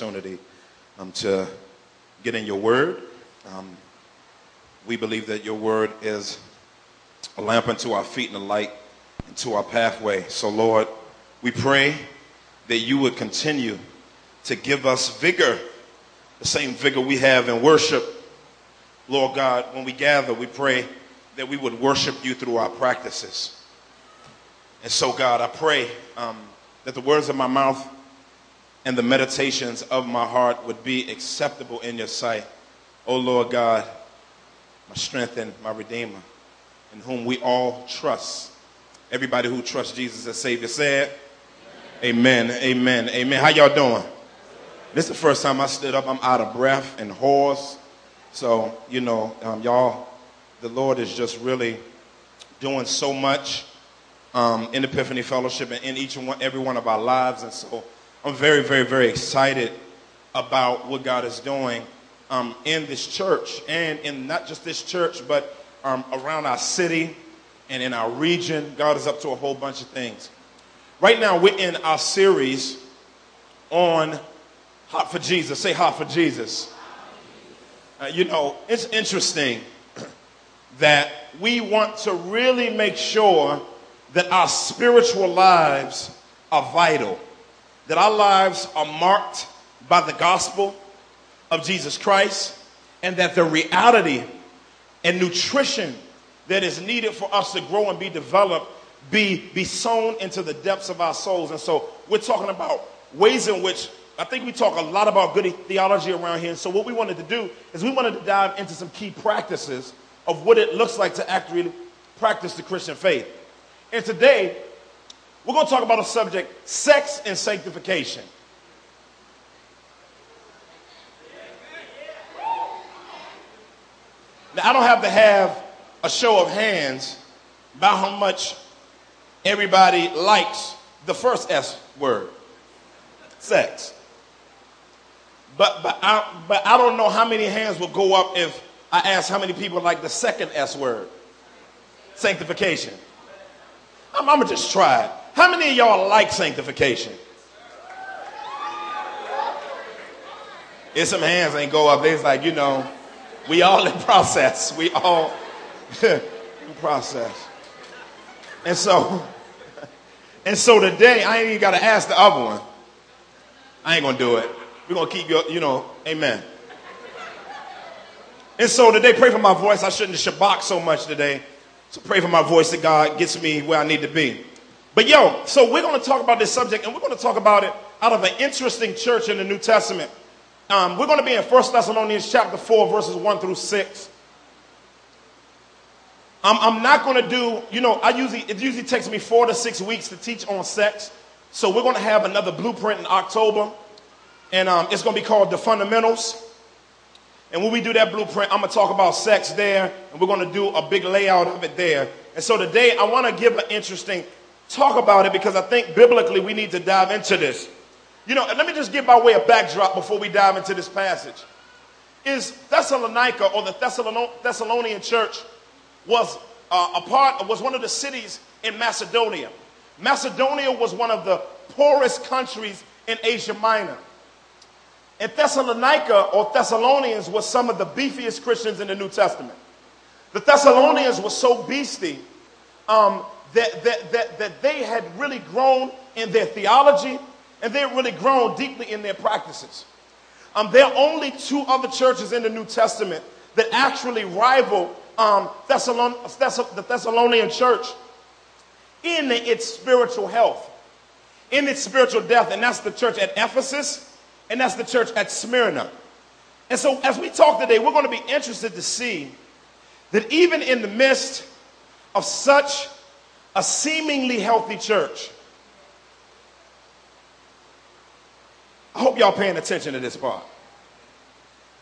opportunity um, to get in your word. Um, we believe that your word is a lamp unto our feet and a light into our pathway. So, Lord, we pray that you would continue to give us vigor, the same vigor we have in worship. Lord God, when we gather, we pray that we would worship you through our practices. And so, God, I pray um, that the words of my mouth and the meditations of my heart would be acceptable in your sight. O oh Lord God, my strength and my redeemer, in whom we all trust. Everybody who trusts Jesus as Savior said, Amen, amen, amen. How y'all doing? This is the first time I stood up. I'm out of breath and hoarse. So, you know, um, y'all, the Lord is just really doing so much um, in Epiphany Fellowship and in each and one, every one of our lives. And so I'm very, very, very excited about what God is doing um, in this church and in not just this church, but um, around our city and in our region. God is up to a whole bunch of things. Right now, we're in our series on Hot for Jesus. Say Hot for Jesus. Uh, you know, it's interesting that we want to really make sure that our spiritual lives are vital, that our lives are marked by the gospel of Jesus Christ, and that the reality and nutrition that is needed for us to grow and be developed be, be sown into the depths of our souls. And so we're talking about ways in which I think we talk a lot about good theology around here. And so what we wanted to do is we wanted to dive into some key practices of what it looks like to actually practice the Christian faith. And today, we're going to talk about a subject sex and sanctification. Now, I don't have to have a show of hands about how much everybody likes the first S word sex. But, but, I, but I don't know how many hands will go up if I ask how many people like the second S word sanctification. I'm, I'm going to just try it. How many of y'all like sanctification? If some hands ain't go up, there's like, you know, we all in process. We all in process. And so, and so today, I ain't even got to ask the other one. I ain't to do it. We're to keep your, you know, amen. And so today, pray for my voice. I shouldn't have shabach so much today. So pray for my voice that God gets me where I need to be. But yo, so we're going to talk about this subject, and we're going to talk about it out of an interesting church in the New Testament. Um, we're going to be in 1 Thessalonians chapter 4, verses 1 through 6. I'm, I'm not going to do, you know, I usually, it usually takes me four to six weeks to teach on sex. So we're going to have another blueprint in October. And um, it's going to be called The Fundamentals. And when we do that blueprint, I'm going to talk about sex there, and we're going to do a big layout of it there. And so today, I want to give an interesting talk about it because I think biblically we need to dive into this. You know, let me just give my way a backdrop before we dive into this passage. Is Thessalonica or the Thessalonian church was uh, a part was one of the cities in Macedonia. Macedonia was one of the poorest countries in Asia Minor. And Thessalonica or Thessalonians was some of the beefiest Christians in the New Testament. The Thessalonians were so beastie um, that, that, that, that they had really grown in their theology and they had really grown deeply in their practices. Um, there are only two other churches in the New Testament that actually rival um, Thessalon- the Thessalonian church in its spiritual health, in its spiritual death, and that's the church at Ephesus and that's the church at Smyrna. And so, as we talk today, we're going to be interested to see that even in the midst of such a seemingly healthy church, I hope y'all paying attention to this part.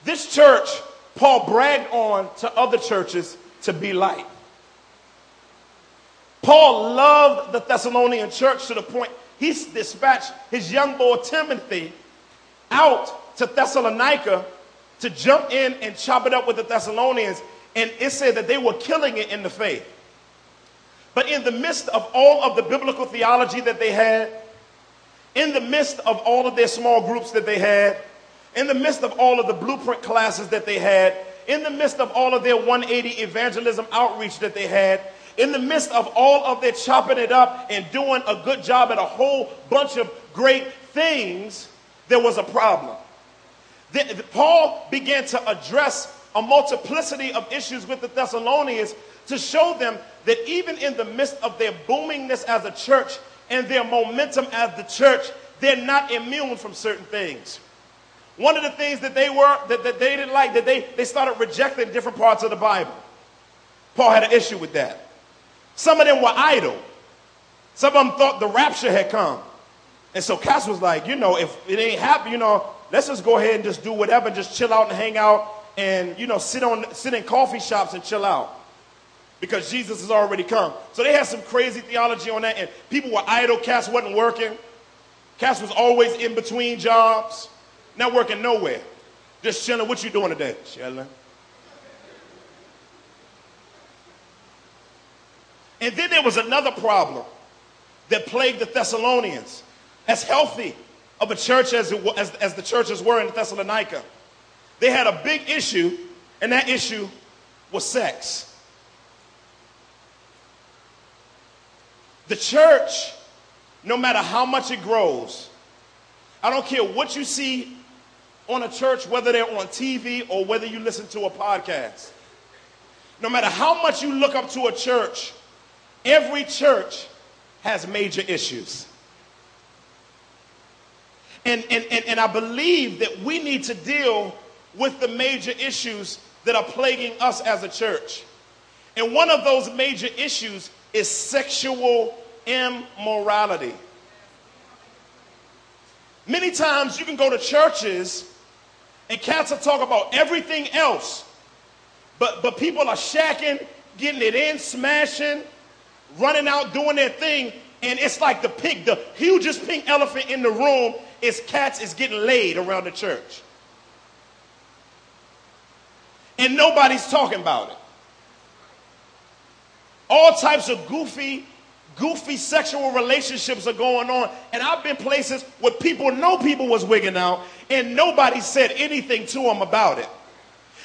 This church, Paul bragged on to other churches to be like. Paul loved the Thessalonian church to the point he dispatched his young boy Timothy out to Thessalonica to jump in and chop it up with the Thessalonians. And it said that they were killing it in the faith. But in the midst of all of the biblical theology that they had, in the midst of all of their small groups that they had, in the midst of all of the blueprint classes that they had, in the midst of all of their 180 evangelism outreach that they had, in the midst of all of their chopping it up and doing a good job at a whole bunch of great things, there was a problem. The, the, Paul began to address a multiplicity of issues with the Thessalonians to show them that even in the midst of their boomingness as a church and their momentum as the church, they're not immune from certain things. One of the things that they were that, that they didn't like, that they, they started rejecting different parts of the Bible. Paul had an issue with that. Some of them were idle. Some of them thought the rapture had come. And so Cass was like, you know, if it ain't happening, you know, let's just go ahead and just do whatever, just chill out and hang out and, you know, sit on sit in coffee shops and chill out. Because Jesus has already come. So they had some crazy theology on that, and people were idle. Cass wasn't working. Cass was always in between jobs. Not working nowhere. Just chilling. What you doing today? Chilling. And then there was another problem that plagued the Thessalonians. As healthy of a church as, it, as, as the churches were in Thessalonica, they had a big issue, and that issue was sex. The church, no matter how much it grows, I don't care what you see on a church, whether they're on TV or whether you listen to a podcast. No matter how much you look up to a church, every church has major issues. And, and, and, and I believe that we need to deal with the major issues that are plaguing us as a church. And one of those major issues is sexual immorality. Many times you can go to churches and cats will talk about everything else. But, but people are shacking, getting it in, smashing, running out, doing their thing. And it's like the pig, the hugest pink elephant in the room is cats is getting laid around the church. And nobody's talking about it. All types of goofy goofy sexual relationships are going on. And I've been places where people know people was wigging out and nobody said anything to them about it.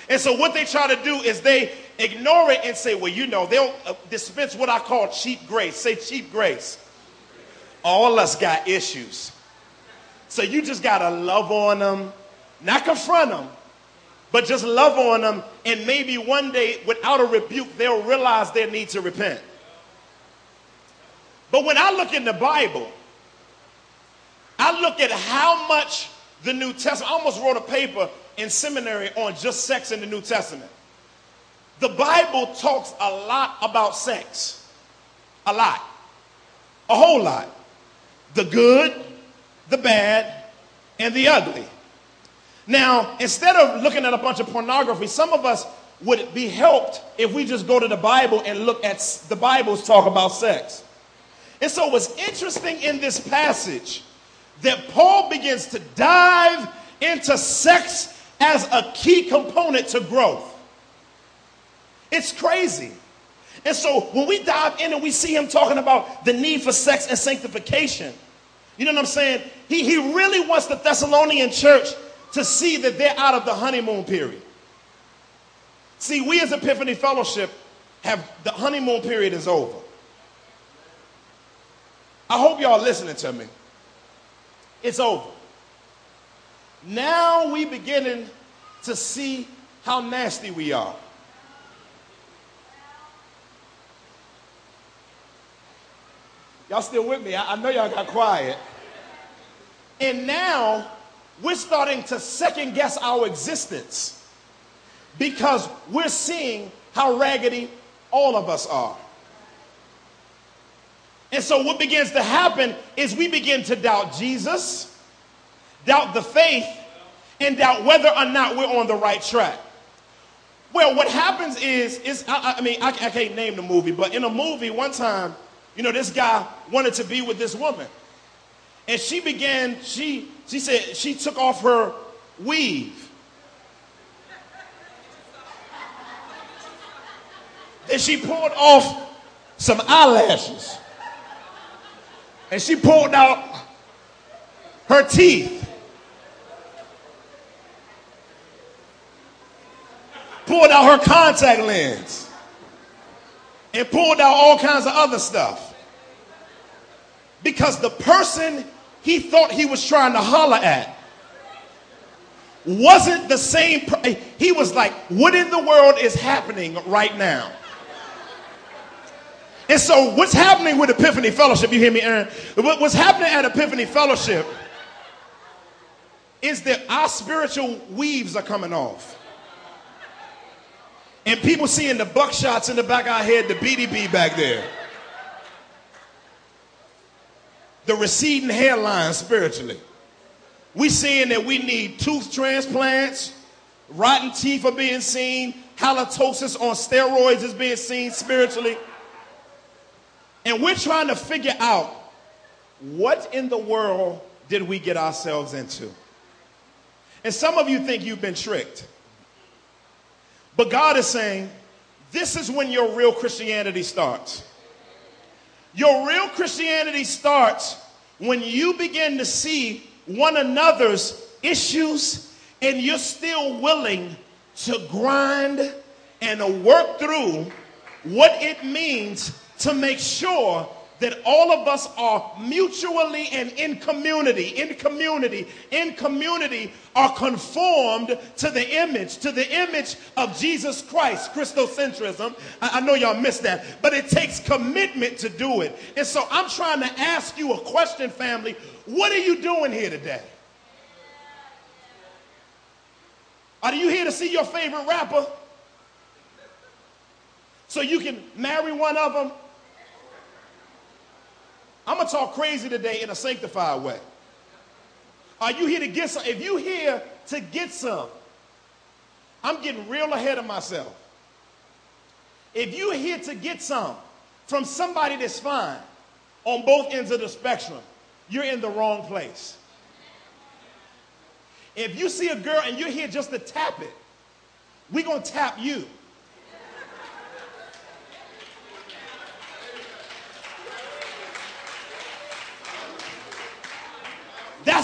And so what they try to do is they ignore it and say, well, you know, they'll uh, dispense what I call cheap grace. Say cheap grace. All us got issues. So you just got to love on them, not confront them, but just love on them. And maybe one day, without a rebuke, they'll realize their need to repent. But when I look in the Bible, I look at how much the New Testament, I almost wrote a paper in seminary on just sex in the New Testament. The Bible talks a lot about sex. A lot. A whole lot. The good, the bad, and the ugly. Now, instead of looking at a bunch of pornography, some of us would be helped if we just go to the Bible and look at the Bible's talk about sex. And so, what's interesting in this passage that Paul begins to dive into sex as a key component to growth. It's crazy. And so, when we dive in and we see him talking about the need for sex and sanctification, you know what I'm saying? He, he really wants the Thessalonian church to see that they're out of the honeymoon period. See, we as Epiphany Fellowship have the honeymoon period is over. I hope y'all listening to me. It's over. Now we beginning to see how nasty we are. Y'all still with me? I, I know y'all got quiet. And now we're starting to second guess our existence because we're seeing how raggedy all of us are. And so what begins to happen is we begin to doubt Jesus, doubt the faith, and doubt whether or not we're on the right track. Well, what happens is, is I, I mean, I, I can't name the movie, but in a movie, one time, you know, this guy wanted to be with this woman. And she began, she, she said, she took off her weave. And she pulled off some eyelashes. And she pulled out her teeth. Pulled out her contact lens and pulled out all kinds of other stuff. Because the person he thought he was trying to holler at wasn't the same. Per- eh, he was like, What in the world is happening right now? And so, what's happening with Epiphany Fellowship? You hear me, Aaron? What's happening at Epiphany Fellowship is that our spiritual weaves are coming off. And people seeing the buckshots in the back of our head, the BDB back there. The receding hairline spiritually. We seeing that we need tooth transplants, rotten teeth are being seen, halitosis on steroids is being seen spiritually. And we're trying to figure out what in the world did we get ourselves into? And some of you think you've been tricked. But God is saying, this is when your real Christianity starts. Your real Christianity starts when you begin to see one another's issues and you're still willing to grind and work through what it means to make sure that all of us are mutually and in community, in community, in community are conformed to the image, to the image of Jesus Christ, Christocentrism. I, I know y'all missed that, but it takes commitment to do it. And so I'm trying to ask you a question, family. What are you doing here today? Are you here to see your favorite rapper? So you can marry one of them I'm going to talk crazy today in a sanctified way. Are you here to get some? If you here to get some, I'm getting real ahead of myself. If you're here to get some from somebody that's fine on both ends of the spectrum, you're in the wrong place. If you see a girl and you're here just to tap it, we're going to tap you.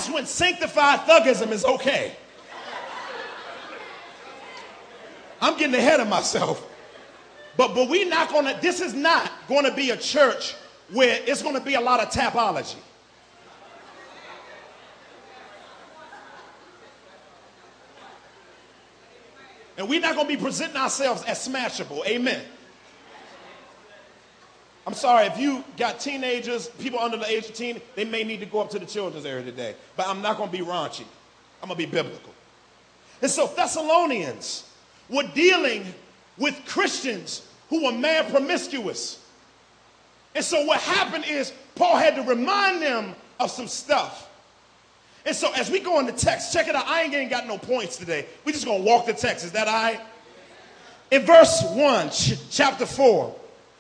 When sanctified thugism is okay. I'm getting ahead of myself. But but we're not gonna, this is not gonna be a church where it's gonna be a lot of tapology. And we're not gonna be presenting ourselves as smashable. Amen. I'm sorry, if you got teenagers, people under the age of teen, they may need to go up to the children's area today. But I'm not going to be raunchy. I'm going to be biblical. And so Thessalonians were dealing with Christians who were mad promiscuous. And so what happened is Paul had to remind them of some stuff. And so as we go in the text, check it out. I ain't got no points today. we just going to walk the text. Is that all right? In verse 1, ch- chapter 4,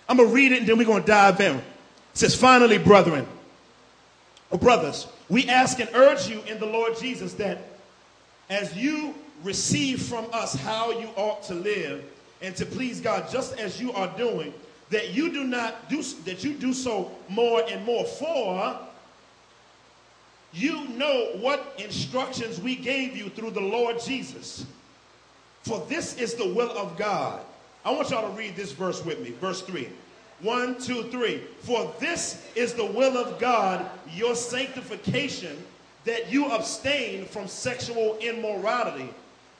I'm going to read it and then we're going to dive in. It says, Finally, brethren, or brothers, we ask and urge you in the Lord Jesus that as you receive from us how you ought to live and to please God, just as you are doing, that you do not do that you do so more and more. For you know what instructions we gave you through the Lord Jesus. For this is the will of God I want y'all to read this verse with me. Verse 3. One, two, three. For this is the will of God, your sanctification, that you abstain from sexual immorality,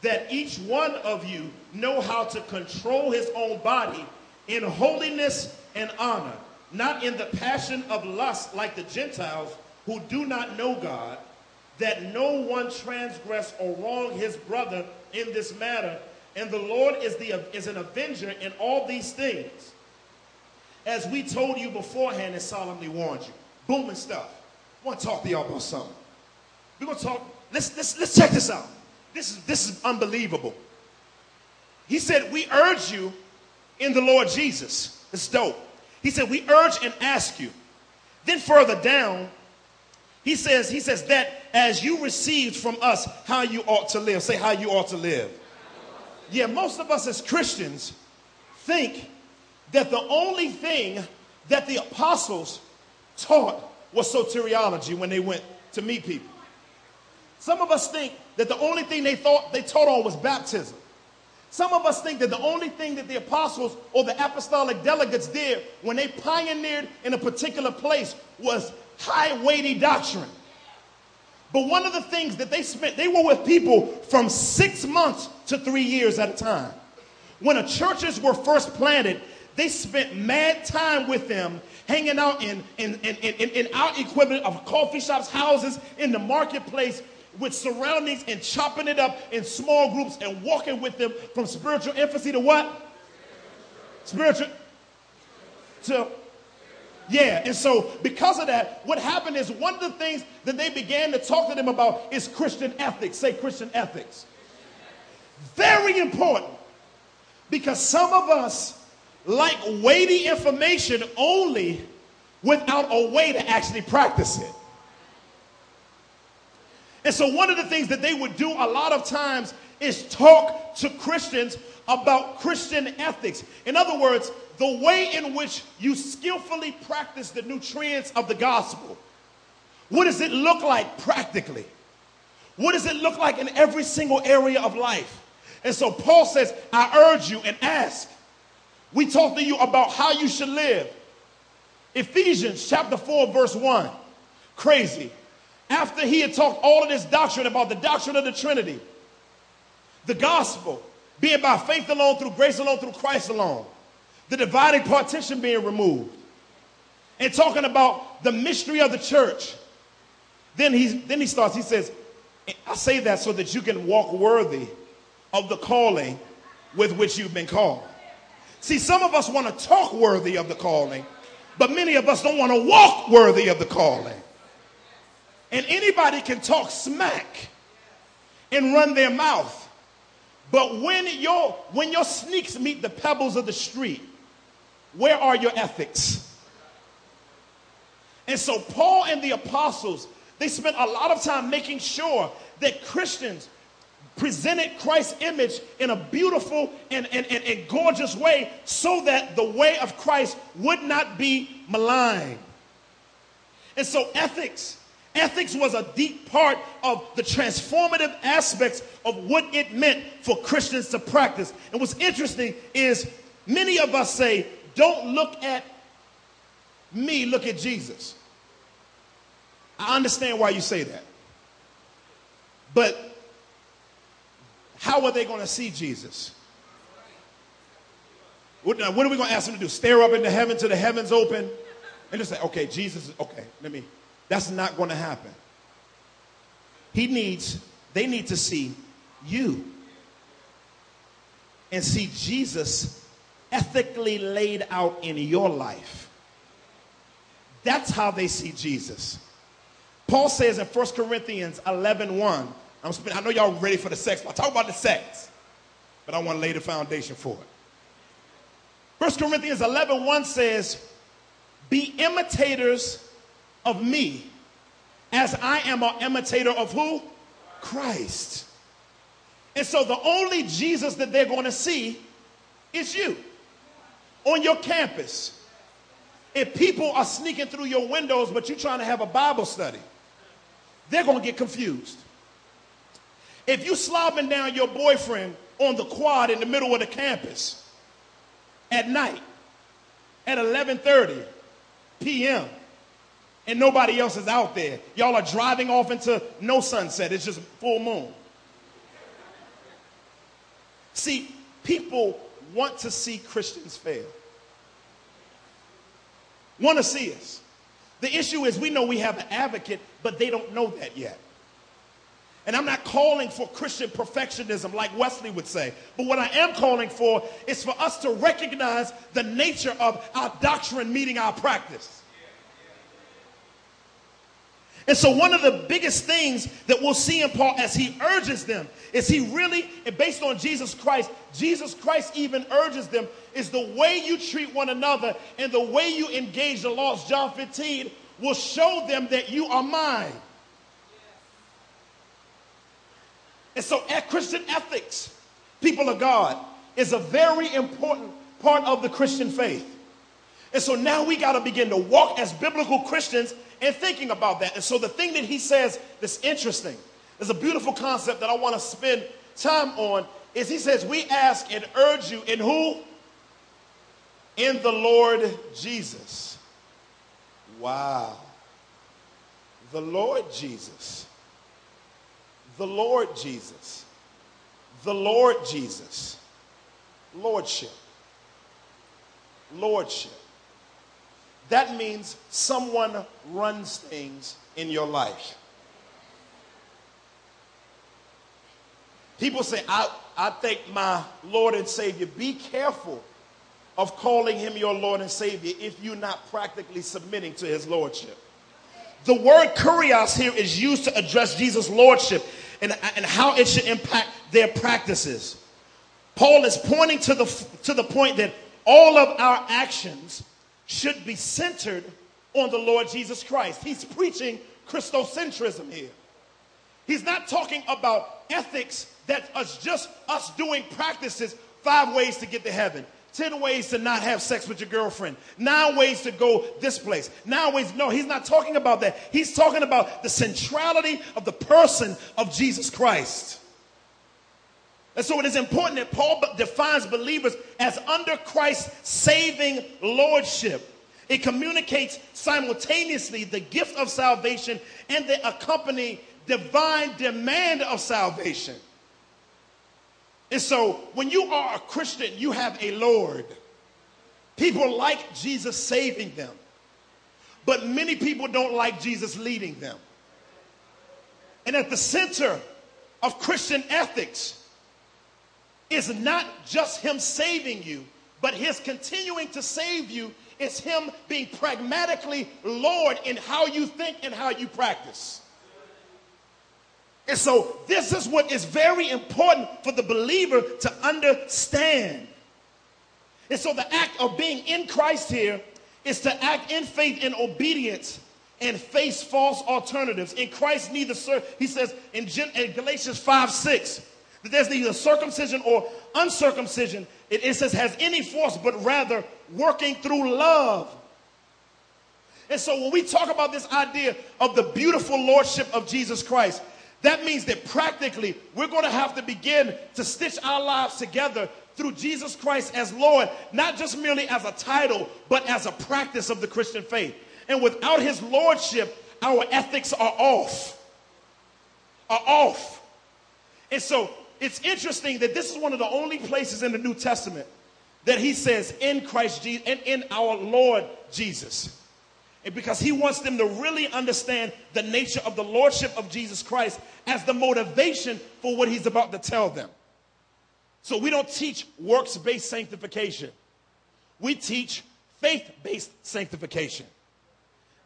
that each one of you know how to control his own body in holiness and honor, not in the passion of lust like the Gentiles who do not know God, that no one transgress or wrong his brother in this matter and the Lord is, the, is an avenger in all these things. As we told you beforehand and solemnly warned you. Booming stuff. I want to talk to y'all about something. We're going to talk. Let's, let's, let's check this out. This is, this is unbelievable. He said, We urge you in the Lord Jesus. It's dope. He said, We urge and ask you. Then further down, he says, he says that as you received from us how you ought to live. Say how you ought to live. Yeah, most of us as Christians think that the only thing that the apostles taught was soteriology when they went to meet people. Some of us think that the only thing they thought they taught on was baptism. Some of us think that the only thing that the apostles or the apostolic delegates did when they pioneered in a particular place was high weighty doctrine. But one of the things that they spent, they were with people from six months to three years at a time. When the churches were first planted, they spent mad time with them, hanging out in, in, in, in, in our equivalent of coffee shops, houses, in the marketplace, with surroundings and chopping it up in small groups and walking with them from spiritual infancy to what? Spiritual to yeah, and so because of that, what happened is one of the things that they began to talk to them about is Christian ethics. Say Christian ethics. Very important because some of us like weighty information only without a way to actually practice it. And so, one of the things that they would do a lot of times is talk to Christians about Christian ethics. In other words, the way in which you skillfully practice the nutrients of the gospel. What does it look like practically? What does it look like in every single area of life? And so Paul says, I urge you and ask. We talk to you about how you should live. Ephesians chapter 4, verse 1. Crazy after he had talked all of this doctrine about the doctrine of the Trinity, the gospel being by faith alone, through grace alone, through Christ alone, the dividing partition being removed, and talking about the mystery of the church. Then he, then he starts, he says, I say that so that you can walk worthy of the calling with which you've been called. See, some of us want to talk worthy of the calling, but many of us don't want to walk worthy of the calling. And anybody can talk smack and run their mouth. But when your, when your sneaks meet the pebbles of the street, where are your ethics? And so Paul and the apostles, they spent a lot of time making sure that Christians presented Christ's image in a beautiful and, and, and, and gorgeous way so that the way of Christ would not be maligned. And so ethics Ethics was a deep part of the transformative aspects of what it meant for Christians to practice. And what's interesting is many of us say, don't look at me, look at Jesus. I understand why you say that. But how are they going to see Jesus? What, what are we going to ask them to do? Stare up into heaven till the heavens open and just say, okay, Jesus, okay, let me that's not going to happen. He needs, they need to see you and see Jesus ethically laid out in your life. That's how they see Jesus. Paul says in 1 Corinthians 11 1, I'm I know y'all ready for the sex, I'll talk about the sex, but I want to lay the foundation for it. 1 Corinthians 11 1 says, Be imitators of me as I am an imitator of who? Christ. And so the only Jesus that they're going to see is you on your campus. If people are sneaking through your windows, but you're trying to have a Bible study, they're going to get confused. If you slobbing down your boyfriend on the quad in the middle of the campus at night at 11:30 p.m and nobody else is out there. Y'all are driving off into no sunset, it's just full moon. See, people want to see Christians fail, want to see us. The issue is we know we have an advocate, but they don't know that yet. And I'm not calling for Christian perfectionism like Wesley would say. But what I am calling for is for us to recognize the nature of our doctrine meeting our practice. And so, one of the biggest things that we'll see in Paul as he urges them is he really, and based on Jesus Christ, Jesus Christ even urges them, is the way you treat one another and the way you engage the lost. John 15 will show them that you are mine. And so, Christian ethics, people of God, is a very important part of the Christian faith. And so now we got to begin to walk as biblical Christians and thinking about that. And so the thing that he says that's interesting, There's a beautiful concept that I want to spend time on. Is he says, We ask and urge you in who? In the Lord Jesus. Wow. The Lord Jesus. The Lord Jesus. The Lord Jesus. Lordship. Lordship. That means someone runs things in your life. People say, I, I thank my Lord and Savior. Be careful of calling him your Lord and Savior if you're not practically submitting to his Lordship. The word kurios here is used to address Jesus' Lordship and, and how it should impact their practices. Paul is pointing to the, to the point that all of our actions should be centered on the Lord Jesus Christ. He's preaching Christocentrism here. He's not talking about ethics that us just us doing practices, five ways to get to heaven. 10 ways to not have sex with your girlfriend. Nine ways to go this place. Nine ways. No, he's not talking about that. He's talking about the centrality of the person of Jesus Christ. And so it is important that Paul defines believers as under Christ's saving lordship. It communicates simultaneously the gift of salvation and the accompanying divine demand of salvation. And so when you are a Christian, you have a Lord. People like Jesus saving them, but many people don't like Jesus leading them. And at the center of Christian ethics is not just Him saving you, but His continuing to save you is Him being pragmatically Lord in how you think and how you practice. And so, this is what is very important for the believer to understand. And so, the act of being in Christ here is to act in faith and obedience and face false alternatives. In Christ, neither, serve, he says in, in Galatians 5 6, that there's neither circumcision or uncircumcision, it, it says, has any force, but rather working through love. And so, when we talk about this idea of the beautiful lordship of Jesus Christ, that means that practically we're going to have to begin to stitch our lives together through Jesus Christ as Lord, not just merely as a title, but as a practice of the Christian faith. And without his lordship, our ethics are off. Are off. And so it's interesting that this is one of the only places in the New Testament that he says in Christ Jesus and in our Lord Jesus because he wants them to really understand the nature of the lordship of Jesus Christ as the motivation for what he's about to tell them. So we don't teach works based sanctification, we teach faith based sanctification.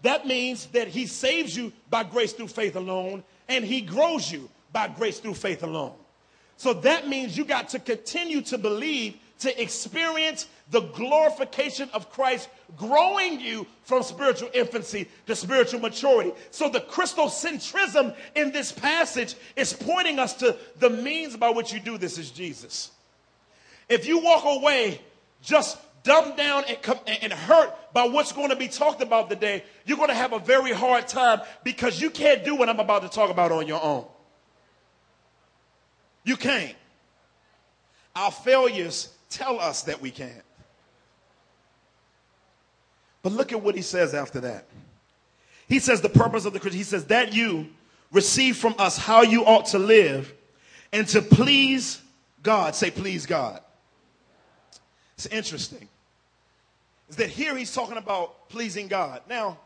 That means that he saves you by grace through faith alone, and he grows you by grace through faith alone. So that means you got to continue to believe to experience the glorification of Christ, growing you from spiritual infancy to spiritual maturity. So the Christocentrism in this passage is pointing us to the means by which you do this is Jesus. If you walk away just dumbed down and, and hurt by what's going to be talked about today, you're going to have a very hard time because you can't do what I'm about to talk about on your own. You can't. Our failures tell us that we can't. But look at what he says after that. He says the purpose of the Christian, he says that you receive from us how you ought to live and to please God. Say, please God. It's interesting. Is that here he's talking about pleasing God. Now,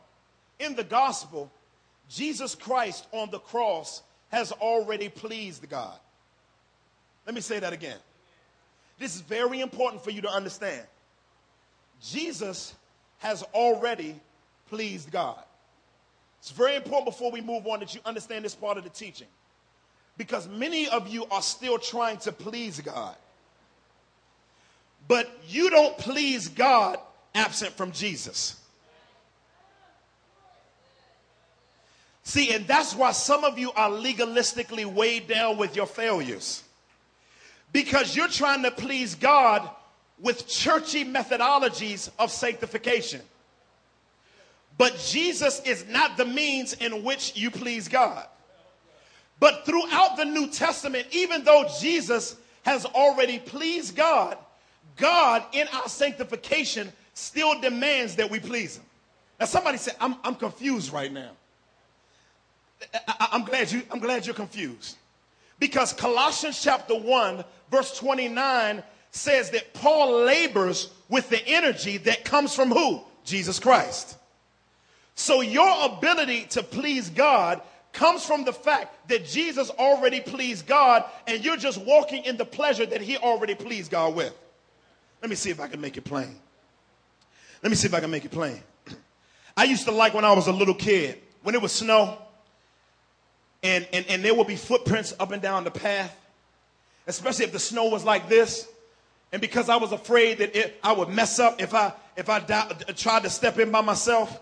in the gospel, Jesus Christ on the cross has already pleased God. Let me say that again. This is very important for you to understand. Jesus has already pleased God. It's very important before we move on that you understand this part of the teaching. Because many of you are still trying to please God. But you don't please God absent from Jesus. See, and that's why some of you are legalistically weighed down with your failures because you're trying to please God with churchy methodologies of sanctification. But Jesus is not the means in which you please God. But throughout the New Testament, even though Jesus has already pleased God, God in our sanctification still demands that we please Him. Now, somebody said, I'm, I'm confused right now. I, am glad you, I'm glad you're confused. Because Colossians chapter 1, verse 29 says that Paul labors with the energy that comes from who? Jesus Christ. So your ability to please God comes from the fact that Jesus already pleased God and you're just walking in the pleasure that he already pleased God with. Let me see if I can make it plain. Let me see if I can make it plain. I used to like when I was a little kid, when it was snow, and, and, and there would be footprints up and down the path, especially if the snow was like this. And because I was afraid that it, I would mess up if I, if I tried to step in by myself,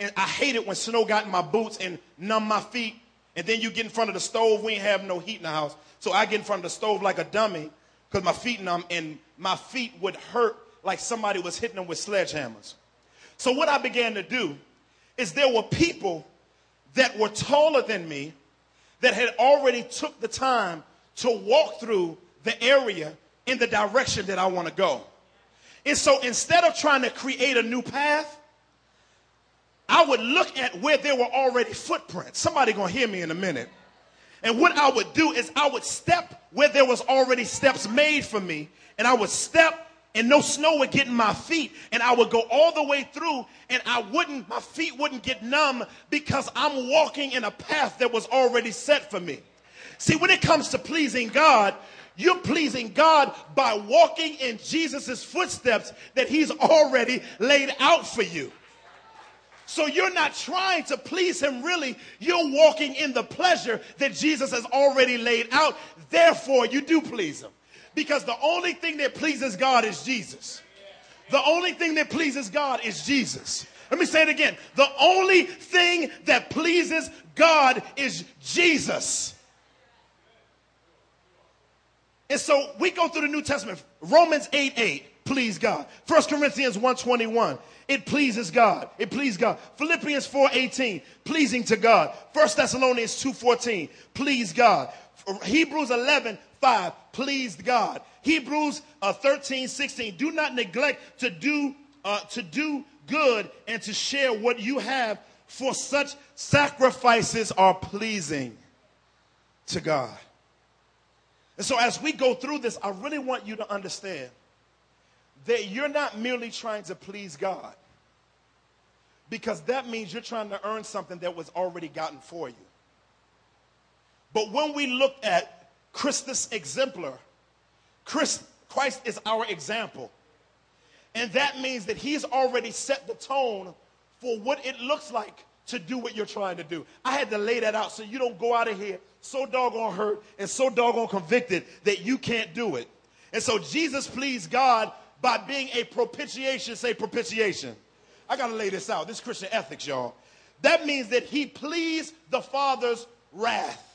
and I hated when snow got in my boots and numb my feet. And then you get in front of the stove. We ain't have no heat in the house. So I get in front of the stove like a dummy because my feet numb and my feet would hurt like somebody was hitting them with sledgehammers. So what I began to do is there were people that were taller than me that had already took the time to walk through the area in the direction that I want to go. And so instead of trying to create a new path, I would look at where there were already footprints. Somebody gonna hear me in a minute. And what I would do is I would step where there was already steps made for me, and I would step and no snow would get in my feet and I would go all the way through and I wouldn't my feet wouldn't get numb because I'm walking in a path that was already set for me. See, when it comes to pleasing God, you're pleasing God by walking in Jesus' footsteps that he's already laid out for you. So you're not trying to please him really. You're walking in the pleasure that Jesus has already laid out. Therefore, you do please him. Because the only thing that pleases God is Jesus. The only thing that pleases God is Jesus. Let me say it again. The only thing that pleases God is Jesus. And so we go through the New Testament. Romans 8 8, please God. 1 Corinthians 121, it pleases God. It pleases God. Philippians 4:18, pleasing to God. 1 Thessalonians 2:14, please God. Hebrews 11, 5, pleased God. Hebrews uh, 13, 16, do not neglect to do, uh, to do good and to share what you have, for such sacrifices are pleasing to God. And so as we go through this, I really want you to understand that you're not merely trying to please God because that means you're trying to earn something that was already gotten for you. But when we look at Christus exemplar, Christ, Christ is our example. And that means that he's already set the tone for what it looks like to do what you're trying to do. I had to lay that out so you don't go out of here so doggone hurt and so doggone convicted that you can't do it. And so Jesus pleased God by being a propitiation. Say propitiation. I got to lay this out. This Christian ethics, y'all. That means that he pleased the Father's wrath.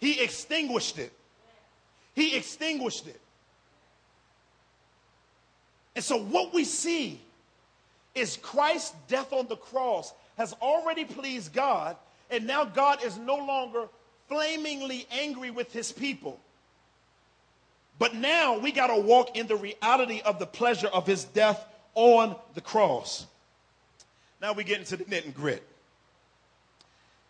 He extinguished it. He extinguished it. And so, what we see is Christ's death on the cross has already pleased God, and now God is no longer flamingly angry with his people. But now we got to walk in the reality of the pleasure of his death on the cross. Now we get into the knit and grit.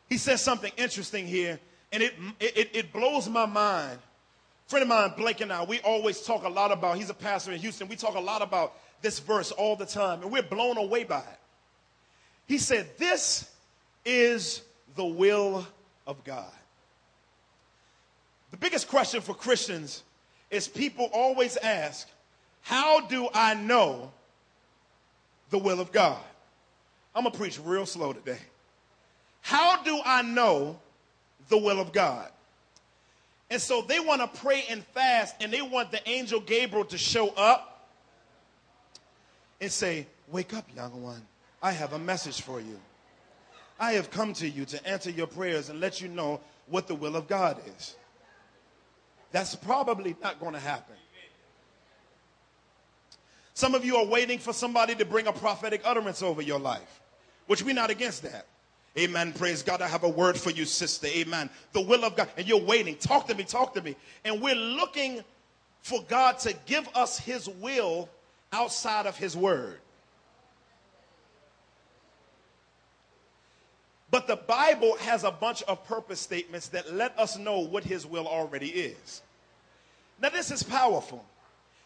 He says something interesting here, and it, it, it blows my mind. A friend of mine, Blake and I, we always talk a lot about, he's a pastor in Houston, we talk a lot about this verse all the time, and we're blown away by it. He said, This is the will of God. The biggest question for Christians is people always ask, How do I know the will of God? I'm going to preach real slow today. How do I know the will of God? And so they want to pray and fast, and they want the angel Gabriel to show up and say, Wake up, young one. I have a message for you. I have come to you to answer your prayers and let you know what the will of God is. That's probably not going to happen. Some of you are waiting for somebody to bring a prophetic utterance over your life, which we're not against that. Amen. Praise God. I have a word for you, sister. Amen. The will of God. And you're waiting. Talk to me. Talk to me. And we're looking for God to give us his will outside of his word. But the Bible has a bunch of purpose statements that let us know what his will already is. Now, this is powerful.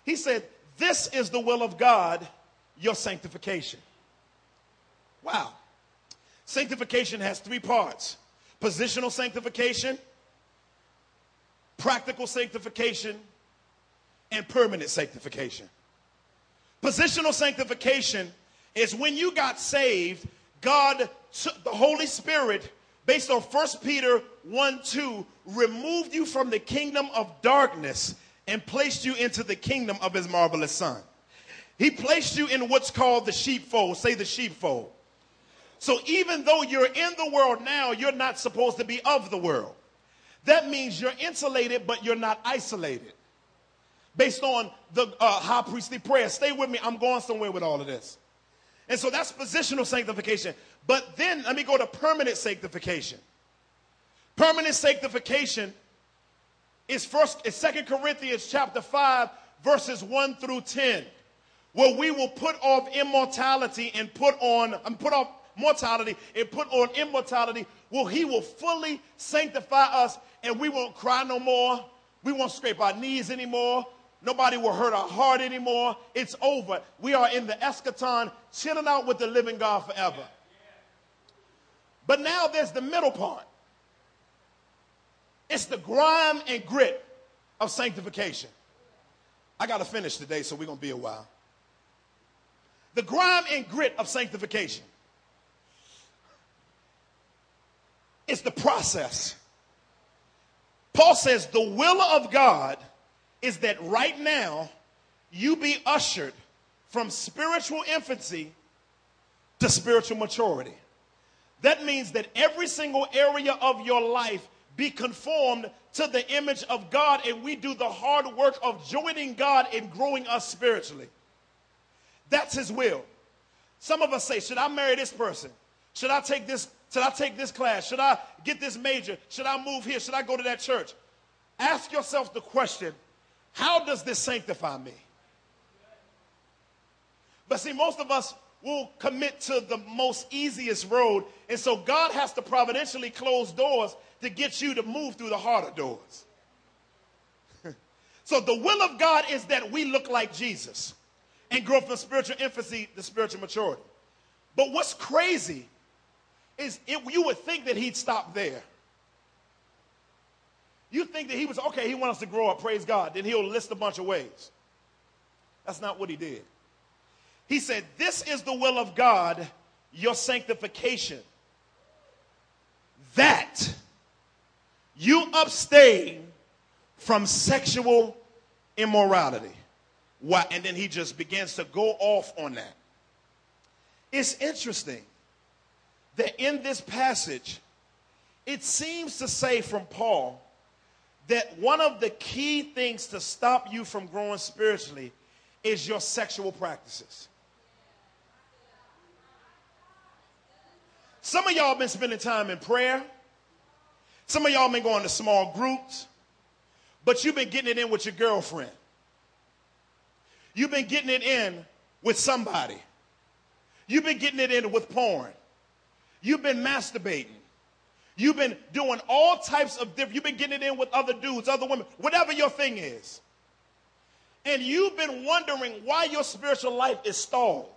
He said, This is the will of God, your sanctification. Wow. Sanctification has three parts positional sanctification, practical sanctification, and permanent sanctification. Positional sanctification is when you got saved, God, took the Holy Spirit, based on 1 Peter 1 2, removed you from the kingdom of darkness and placed you into the kingdom of his marvelous Son. He placed you in what's called the sheepfold. Say the sheepfold. So even though you're in the world now, you're not supposed to be of the world. That means you're insulated, but you're not isolated. Based on the uh, high priestly prayer. Stay with me. I'm going somewhere with all of this. And so that's positional sanctification. But then let me go to permanent sanctification. Permanent sanctification is first is Second Corinthians chapter 5, verses 1 through 10, where we will put off immortality and put on and put off mortality and put on immortality, well, he will fully sanctify us and we won't cry no more. We won't scrape our knees anymore. Nobody will hurt our heart anymore. It's over. We are in the eschaton, chilling out with the living God forever. But now there's the middle part. It's the grime and grit of sanctification. I got to finish today, so we're going to be a while. The grime and grit of sanctification. It's the process. Paul says the will of God is that right now you be ushered from spiritual infancy to spiritual maturity. That means that every single area of your life be conformed to the image of God, and we do the hard work of joining God in growing us spiritually. That's His will. Some of us say, Should I marry this person? Should I take this should I take this class? Should I get this major? Should I move here? Should I go to that church? Ask yourself the question how does this sanctify me? But see, most of us will commit to the most easiest road. And so God has to providentially close doors to get you to move through the harder doors. so the will of God is that we look like Jesus and grow from spiritual infancy to spiritual maturity. But what's crazy is it, you would think that he'd stop there. You think that he was, okay, he wants us to grow up, praise God. Then he'll list a bunch of ways. That's not what he did. He said, This is the will of God, your sanctification. That you abstain from sexual immorality. Why? And then he just begins to go off on that. It's interesting that in this passage, it seems to say from Paul that one of the key things to stop you from growing spiritually is your sexual practices. Some of y'all been spending time in prayer. Some of y'all been going to small groups, but you've been getting it in with your girlfriend. You've been getting it in with somebody. You've been getting it in with porn. You've been masturbating. You've been doing all types of different, you've been getting in with other dudes, other women, whatever your thing is. And you've been wondering why your spiritual life is stalled.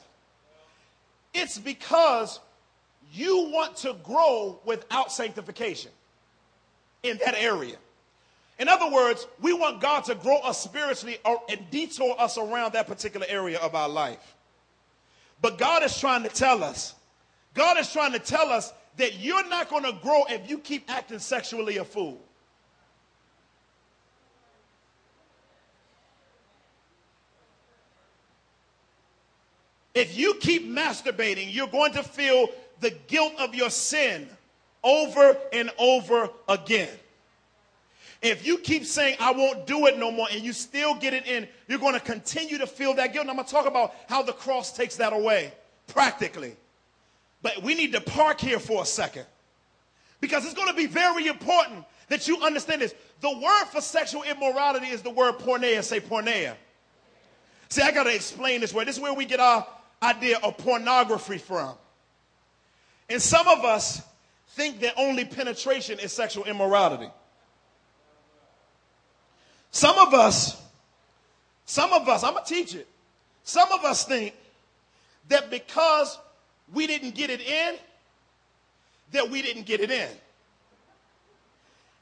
It's because you want to grow without sanctification in that area. In other words, we want God to grow us spiritually and detour us around that particular area of our life. But God is trying to tell us God is trying to tell us that you're not going to grow if you keep acting sexually a fool. If you keep masturbating, you're going to feel the guilt of your sin over and over again. If you keep saying, I won't do it no more, and you still get it in, you're going to continue to feel that guilt. And I'm going to talk about how the cross takes that away practically. But we need to park here for a second because it's going to be very important that you understand this. The word for sexual immorality is the word porneia. Say porneia. See, I got to explain this word. This is where we get our idea of pornography from. And some of us think that only penetration is sexual immorality. Some of us, some of us, I'm going to teach it. Some of us think that because we didn't get it in, that we didn't get it in.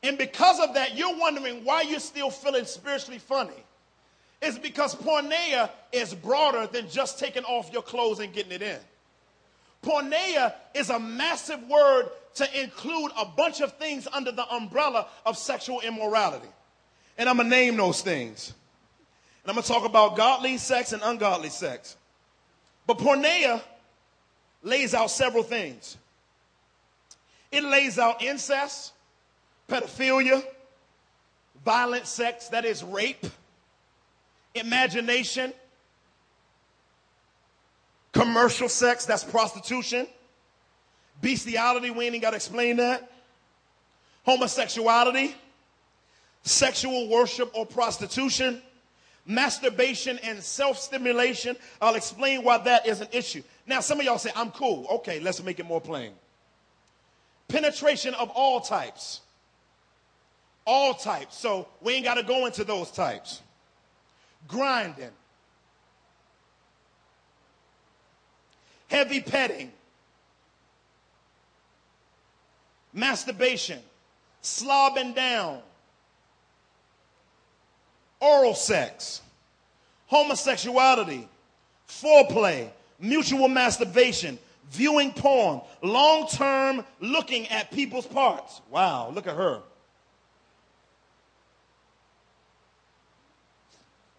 And because of that, you're wondering why you're still feeling spiritually funny. It's because porneia is broader than just taking off your clothes and getting it in. Porneia is a massive word to include a bunch of things under the umbrella of sexual immorality. And I'm going to name those things. And I'm going to talk about godly sex and ungodly sex. But porneia lays out several things. It lays out incest, pedophilia, violent sex, that is rape, imagination, commercial sex, that's prostitution, bestiality, we ain't got to explain that, homosexuality, sexual worship or prostitution, masturbation and self stimulation. I'll explain why that is an issue. Now, some of y'all say, I'm cool. Okay, let's make it more plain. Penetration of all types. All types. So we ain't got to go into those types. Grinding. Heavy petting. Masturbation. Slobbing down. Oral sex. Homosexuality. Foreplay. Mutual masturbation viewing porn, long term looking at people's parts. Wow, look at her.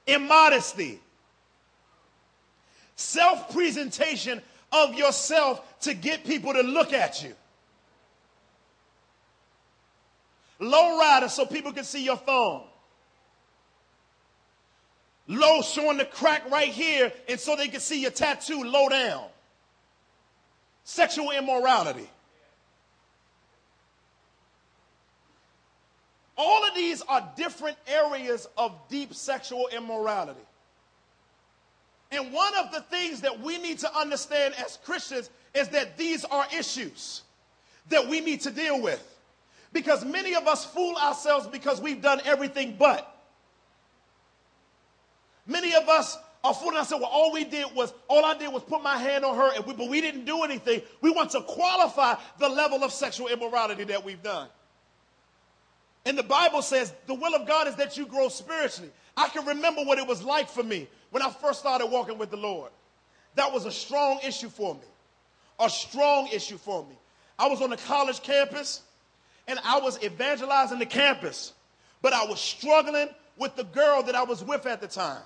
Immodesty, self presentation of yourself to get people to look at you. Low rider so people can see your thumb. Low showing the crack right here and so they can see your tattoo low down sexual immorality. All of these are different areas of deep sexual immorality. And one of the things that we need to understand as Christians is that these are issues that we need to deal with. Because many of us fool ourselves because we've done everything but. Many of us are fooling said, well, all we did was, all I did was put my hand on her, we, but we didn't do anything. We want to qualify the level of sexual immorality that we've done. And the Bible says the will of God is that you grow spiritually. I can remember what it was like for me when I first started walking with the Lord. That was a strong issue for me. A strong issue for me. I was on the college campus and I was evangelizing the campus, but I was struggling with the girl that I was with at the time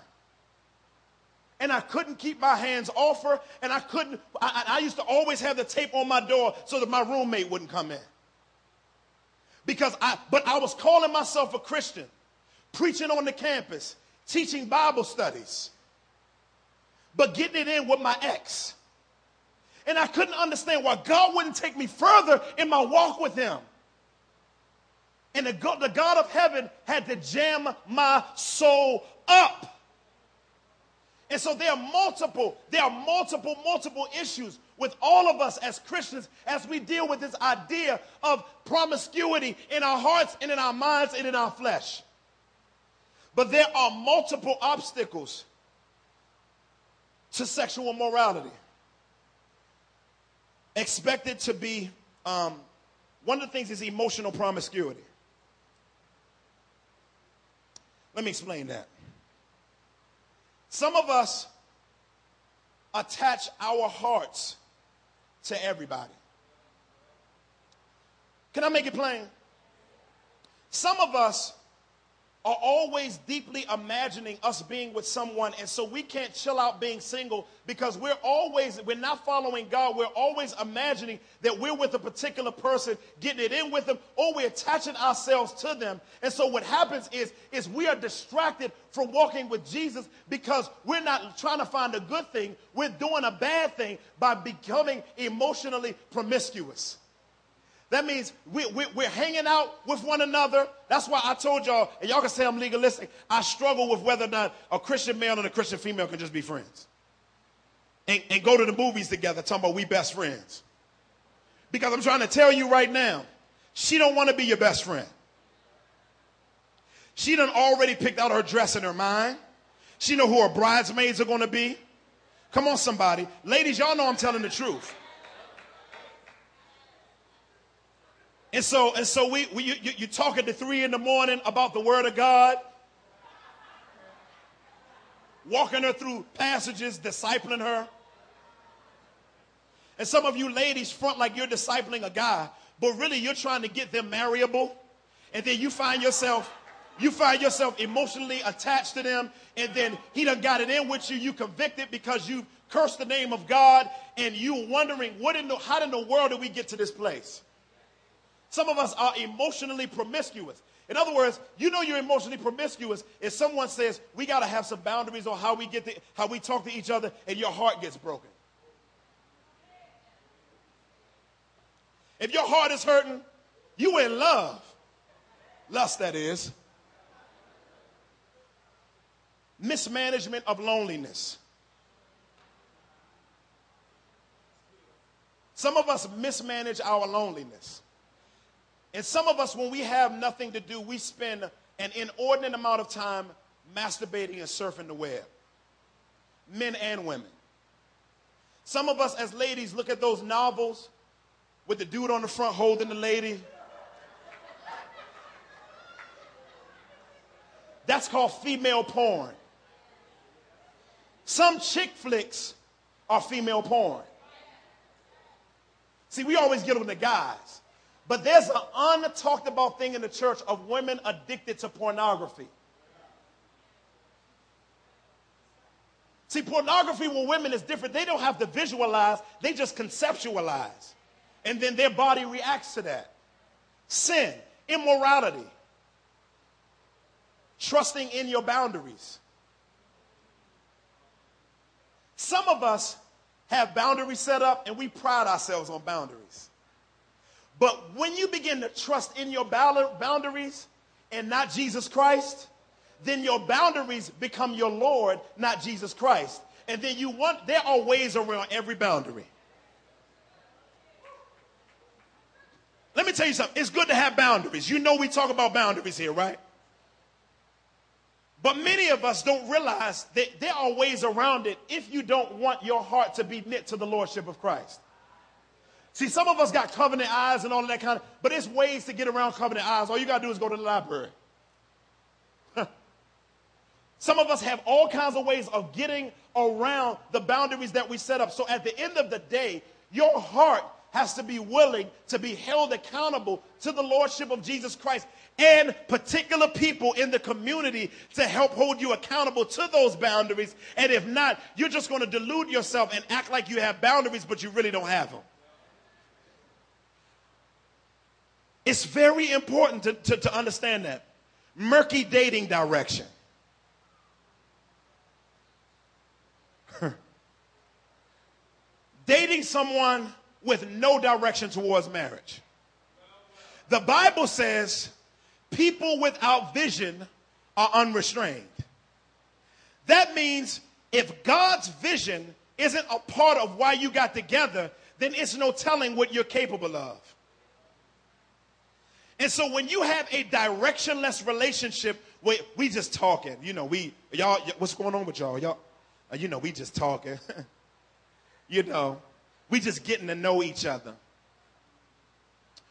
and I couldn't keep my hands off her, and I couldn't. I, I, used to always have the tape on my door so that my roommate wouldn't come in. Because I, but I was calling myself a Christian, preaching on the campus, teaching Bible studies, but getting it in with my ex. And I couldn't understand why God wouldn't take me further in my walk with Him. And the God, the God of heaven had to jam my soul up. And so there are multiple, there are multiple, multiple issues with all of us as Christians as we deal with this idea of promiscuity in our hearts and in our minds and in our flesh. But there are multiple obstacles to sexual morality. Expected to be, um, one of the things is emotional promiscuity. Let me explain that. Some of us attach our hearts to everybody. Can I make it plain? Some of us are always deeply imagining us being with someone and so we can't chill out being single because we're always we're not following god. We're always imagining that we're with a particular person getting it in with them or we're attaching ourselves to them. And so what happens is is we are distracted from walking with jesus because we're not trying to find a good thing. We're doing a bad thing by becoming emotionally promiscuous that means we, we, we're hanging out with one another. That's why I told y'all, and y'all can say I'm legalistic, I struggle with whether or not a Christian male and a Christian female can just be friends. And, and go to the movies together talking about we best friends. Because I'm trying to tell you right now, she don't want to be your best friend. She done already picked out her dress in her mind. She know who her bridesmaids are going to be. Come on, somebody. Ladies, y'all know I'm telling the truth. And so, and so we, we you, you talking to three in the morning about the word of God, walking her through passages, discipling her. And some of you ladies front like you're discipling a guy, but really you're trying to get them marriable. And then you find yourself, you find yourself emotionally attached to them, and then he done got it in with you. You convicted because you cursed the name of God, and you wondering what in the how in the world did we get to this place? Some of us are emotionally promiscuous. In other words, you know you're emotionally promiscuous if someone says we got to have some boundaries on how we get the, how we talk to each other, and your heart gets broken. If your heart is hurting, you in love. Lust, that is. Mismanagement of loneliness. Some of us mismanage our loneliness. And some of us, when we have nothing to do, we spend an inordinate amount of time masturbating and surfing the web. Men and women. Some of us, as ladies, look at those novels with the dude on the front holding the lady. That's called female porn. Some chick flicks are female porn. See, we always get them the guys. But there's an untalked about thing in the church of women addicted to pornography. See, pornography with women is different. They don't have to visualize, they just conceptualize. And then their body reacts to that. Sin, immorality, trusting in your boundaries. Some of us have boundaries set up and we pride ourselves on boundaries. But when you begin to trust in your boundaries and not Jesus Christ, then your boundaries become your Lord, not Jesus Christ. And then you want, there are ways around every boundary. Let me tell you something. It's good to have boundaries. You know, we talk about boundaries here, right? But many of us don't realize that there are ways around it if you don't want your heart to be knit to the Lordship of Christ. See, some of us got covenant eyes and all that kind of, but it's ways to get around covenant eyes. All you got to do is go to the library. some of us have all kinds of ways of getting around the boundaries that we set up. So at the end of the day, your heart has to be willing to be held accountable to the lordship of Jesus Christ and particular people in the community to help hold you accountable to those boundaries. And if not, you're just going to delude yourself and act like you have boundaries, but you really don't have them. It's very important to, to, to understand that. Murky dating direction. dating someone with no direction towards marriage. The Bible says people without vision are unrestrained. That means if God's vision isn't a part of why you got together, then it's no telling what you're capable of. And so when you have a directionless relationship, we, we just talking, you know, we, y'all, what's going on with y'all? Y'all, uh, you know, we just talking. you know, we just getting to know each other.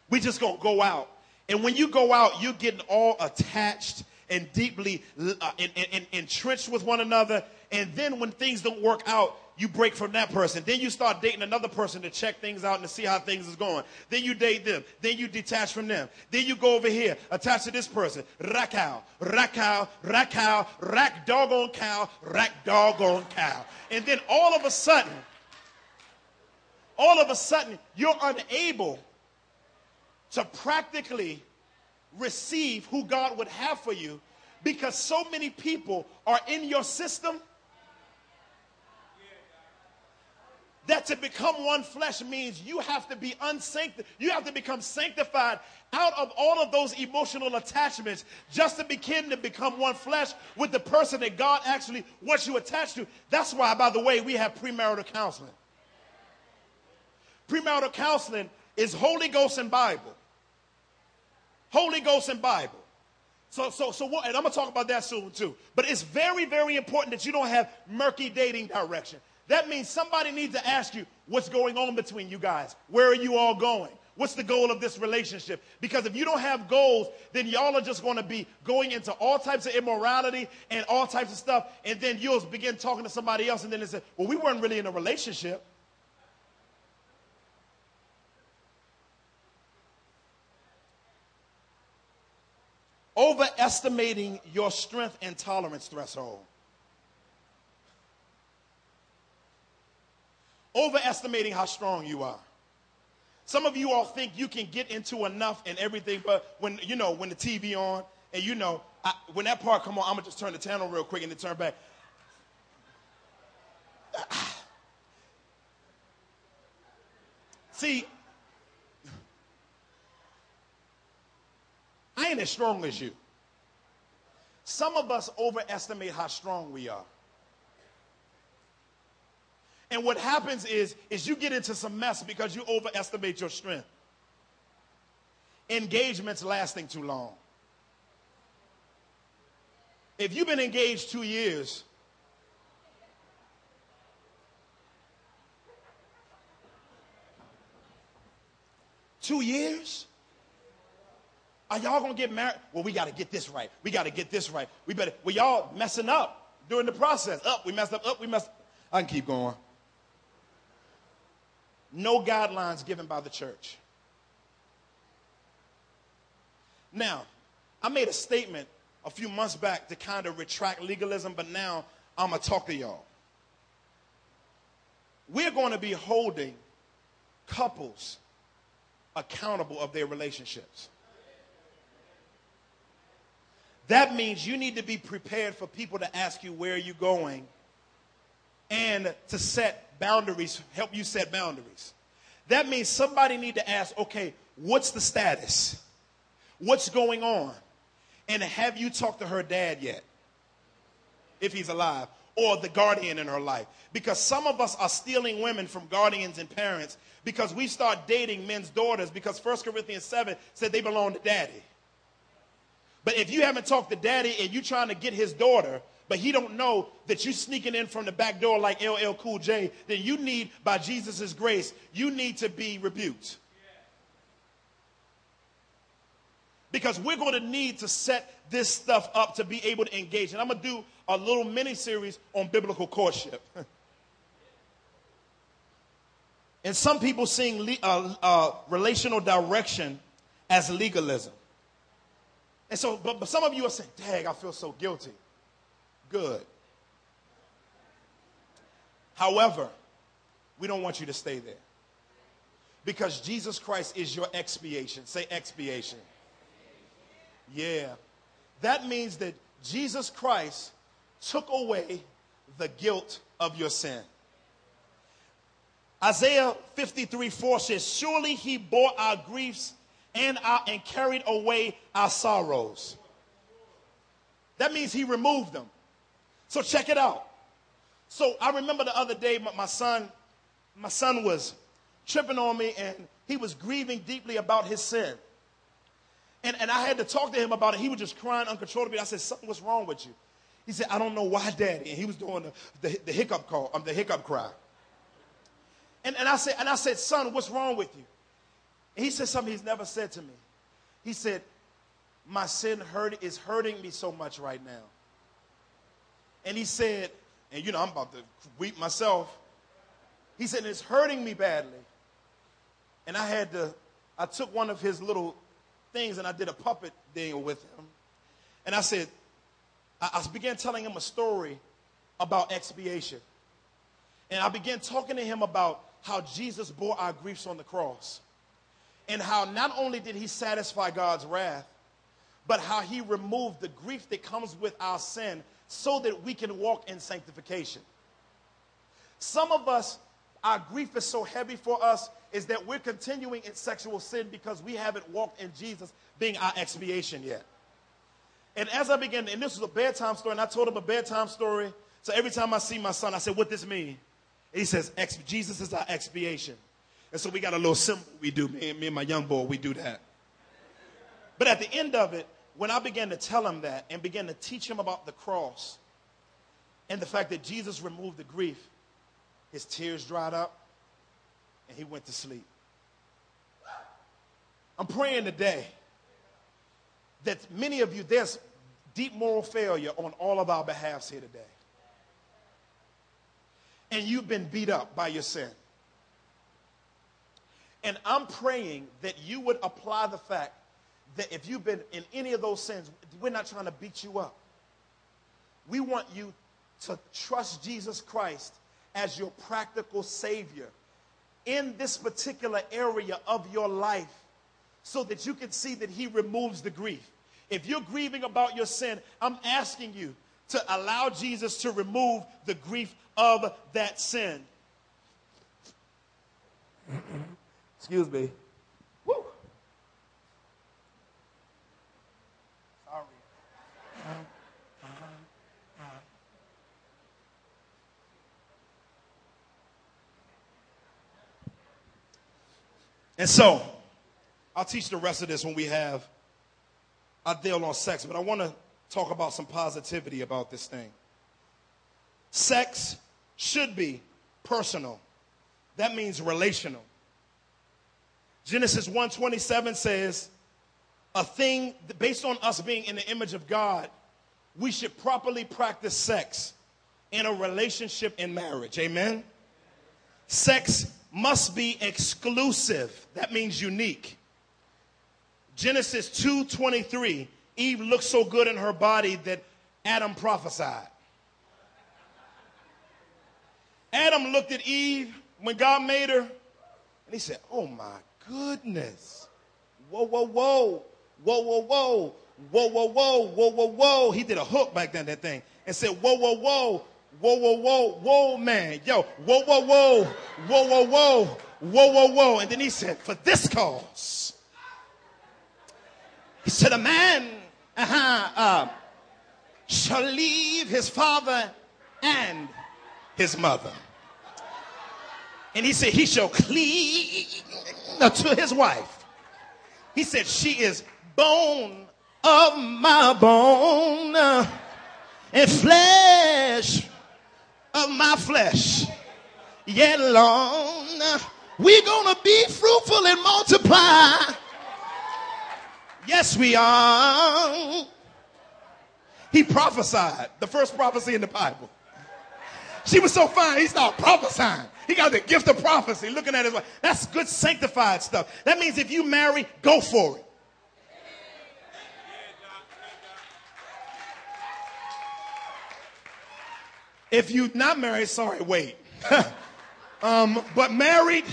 We just gonna go out. And when you go out, you're getting all attached and deeply uh, in, in, in, entrenched with one another. And then when things don't work out, you break from that person. Then you start dating another person to check things out and to see how things is going. Then you date them. Then you detach from them. Then you go over here, attach to this person. Rakal, rakal, rakal, rak doggone cow, rak doggone cow. And then all of a sudden, all of a sudden, you're unable to practically receive who God would have for you because so many people are in your system that to become one flesh means you have to be unsanctified. You have to become sanctified out of all of those emotional attachments just to begin to become one flesh with the person that God actually wants you attached to. That's why, by the way, we have premarital counseling. Premarital counseling is Holy Ghost and Bible. Holy Ghost and Bible. So, so, so what, and I'm going to talk about that soon too. But it's very, very important that you don't have murky dating direction. That means somebody needs to ask you what's going on between you guys. Where are you all going? What's the goal of this relationship? Because if you don't have goals, then y'all are just going to be going into all types of immorality and all types of stuff. And then you'll begin talking to somebody else, and then they say, Well, we weren't really in a relationship. Overestimating your strength and tolerance threshold. Overestimating how strong you are. Some of you all think you can get into enough and everything, but when you know when the TV on and you know I, when that part come on, I'm gonna just turn the channel real quick and then turn back. See, I ain't as strong as you. Some of us overestimate how strong we are. And what happens is, is you get into some mess because you overestimate your strength. Engagements lasting too long. If you've been engaged two years, two years? Are y'all gonna get married? Well, we gotta get this right. We gotta get this right. We better, well, y'all messing up during the process. Up, we messed up, up, we messed I can keep going no guidelines given by the church. Now, I made a statement a few months back to kind of retract legalism, but now I'm going to talk to y'all. We're going to be holding couples accountable of their relationships. That means you need to be prepared for people to ask you where you're going and to set boundaries, help you set boundaries. That means somebody need to ask, okay, what's the status? What's going on? And have you talked to her dad yet? If he's alive. Or the guardian in her life. Because some of us are stealing women from guardians and parents because we start dating men's daughters because 1 Corinthians 7 said they belong to daddy. But if you haven't talked to daddy and you're trying to get his daughter, but he don't know that you sneaking in from the back door like LL Cool J, then you need, by Jesus' grace, you need to be rebuked. Because we're going to need to set this stuff up to be able to engage. And I'm going to do a little mini series on biblical courtship. and some people seeing le- uh, uh, relational direction as legalism. And so, but, but some of you are saying, dang, I feel so guilty good. However, we don't want you to stay there. Because Jesus Christ is your expiation. Say expiation. Yeah. That means that Jesus Christ took away the guilt of your sin. Isaiah 53 4 says, Surely he bore our griefs and, our, and carried away our sorrows. That means he removed them. So check it out. So I remember the other day, my, my son, my son was tripping on me and he was grieving deeply about his sin. And, and I had to talk to him about it. He was just crying uncontrollably. I said, something was wrong with you? He said, I don't know why, daddy. And he was doing the, the, the hiccup call, um, the hiccup cry. And, and, I said, and I said, son, what's wrong with you? And he said something he's never said to me. He said, my sin hurt, is hurting me so much right now. And he said, and you know, I'm about to weep myself. He said, It's hurting me badly. And I had to, I took one of his little things and I did a puppet deal with him. And I said, I, I began telling him a story about expiation. And I began talking to him about how Jesus bore our griefs on the cross. And how not only did he satisfy God's wrath, but how he removed the grief that comes with our sin so that we can walk in sanctification. Some of us, our grief is so heavy for us is that we're continuing in sexual sin because we haven't walked in Jesus being our expiation yet. And as I began, and this was a bedtime story, and I told him a bedtime story. So every time I see my son, I said, What this mean? he says, Jesus is our expiation. And so we got a little symbol we do. Me and, me and my young boy, we do that. But at the end of it, when I began to tell him that and began to teach him about the cross and the fact that Jesus removed the grief, his tears dried up and he went to sleep. I'm praying today that many of you, there's deep moral failure on all of our behalfs here today. And you've been beat up by your sin. And I'm praying that you would apply the fact that if you've been in any of those sins, we're not trying to beat you up. We want you to trust Jesus Christ as your practical Savior in this particular area of your life so that you can see that He removes the grief. If you're grieving about your sin, I'm asking you to allow Jesus to remove the grief of that sin. Excuse me. And so, I'll teach the rest of this when we have a deal on sex, but I want to talk about some positivity about this thing. Sex should be personal. That means relational. Genesis 1:27 says, a thing based on us being in the image of God, we should properly practice sex in a relationship in marriage. Amen. Sex must be exclusive. That means unique. Genesis 2:23, Eve looked so good in her body that Adam prophesied. Adam looked at Eve when God made her, and he said, Oh my goodness. Whoa, whoa, whoa. Whoa, whoa, whoa. Whoa, whoa, whoa. Whoa, whoa. He did a hook back then, that thing, and said, Whoa, whoa, whoa. Whoa, whoa, whoa, whoa, man. Yo, whoa, whoa, whoa. Whoa, whoa, whoa. Whoa, whoa, whoa. And then he said, For this cause. He said, A man uh-huh, uh, shall leave his father and his mother. And he said, He shall cleave to his wife. He said, She is bone of my bone uh, and flesh of my flesh. Yet long, we're going to be fruitful and multiply. Yes, we are. He prophesied the first prophecy in the Bible. She was so fine, he started prophesying. He got the gift of prophecy, looking at his wife. That's good sanctified stuff. That means if you marry, go for it. If you're not married, sorry, wait. um, but married,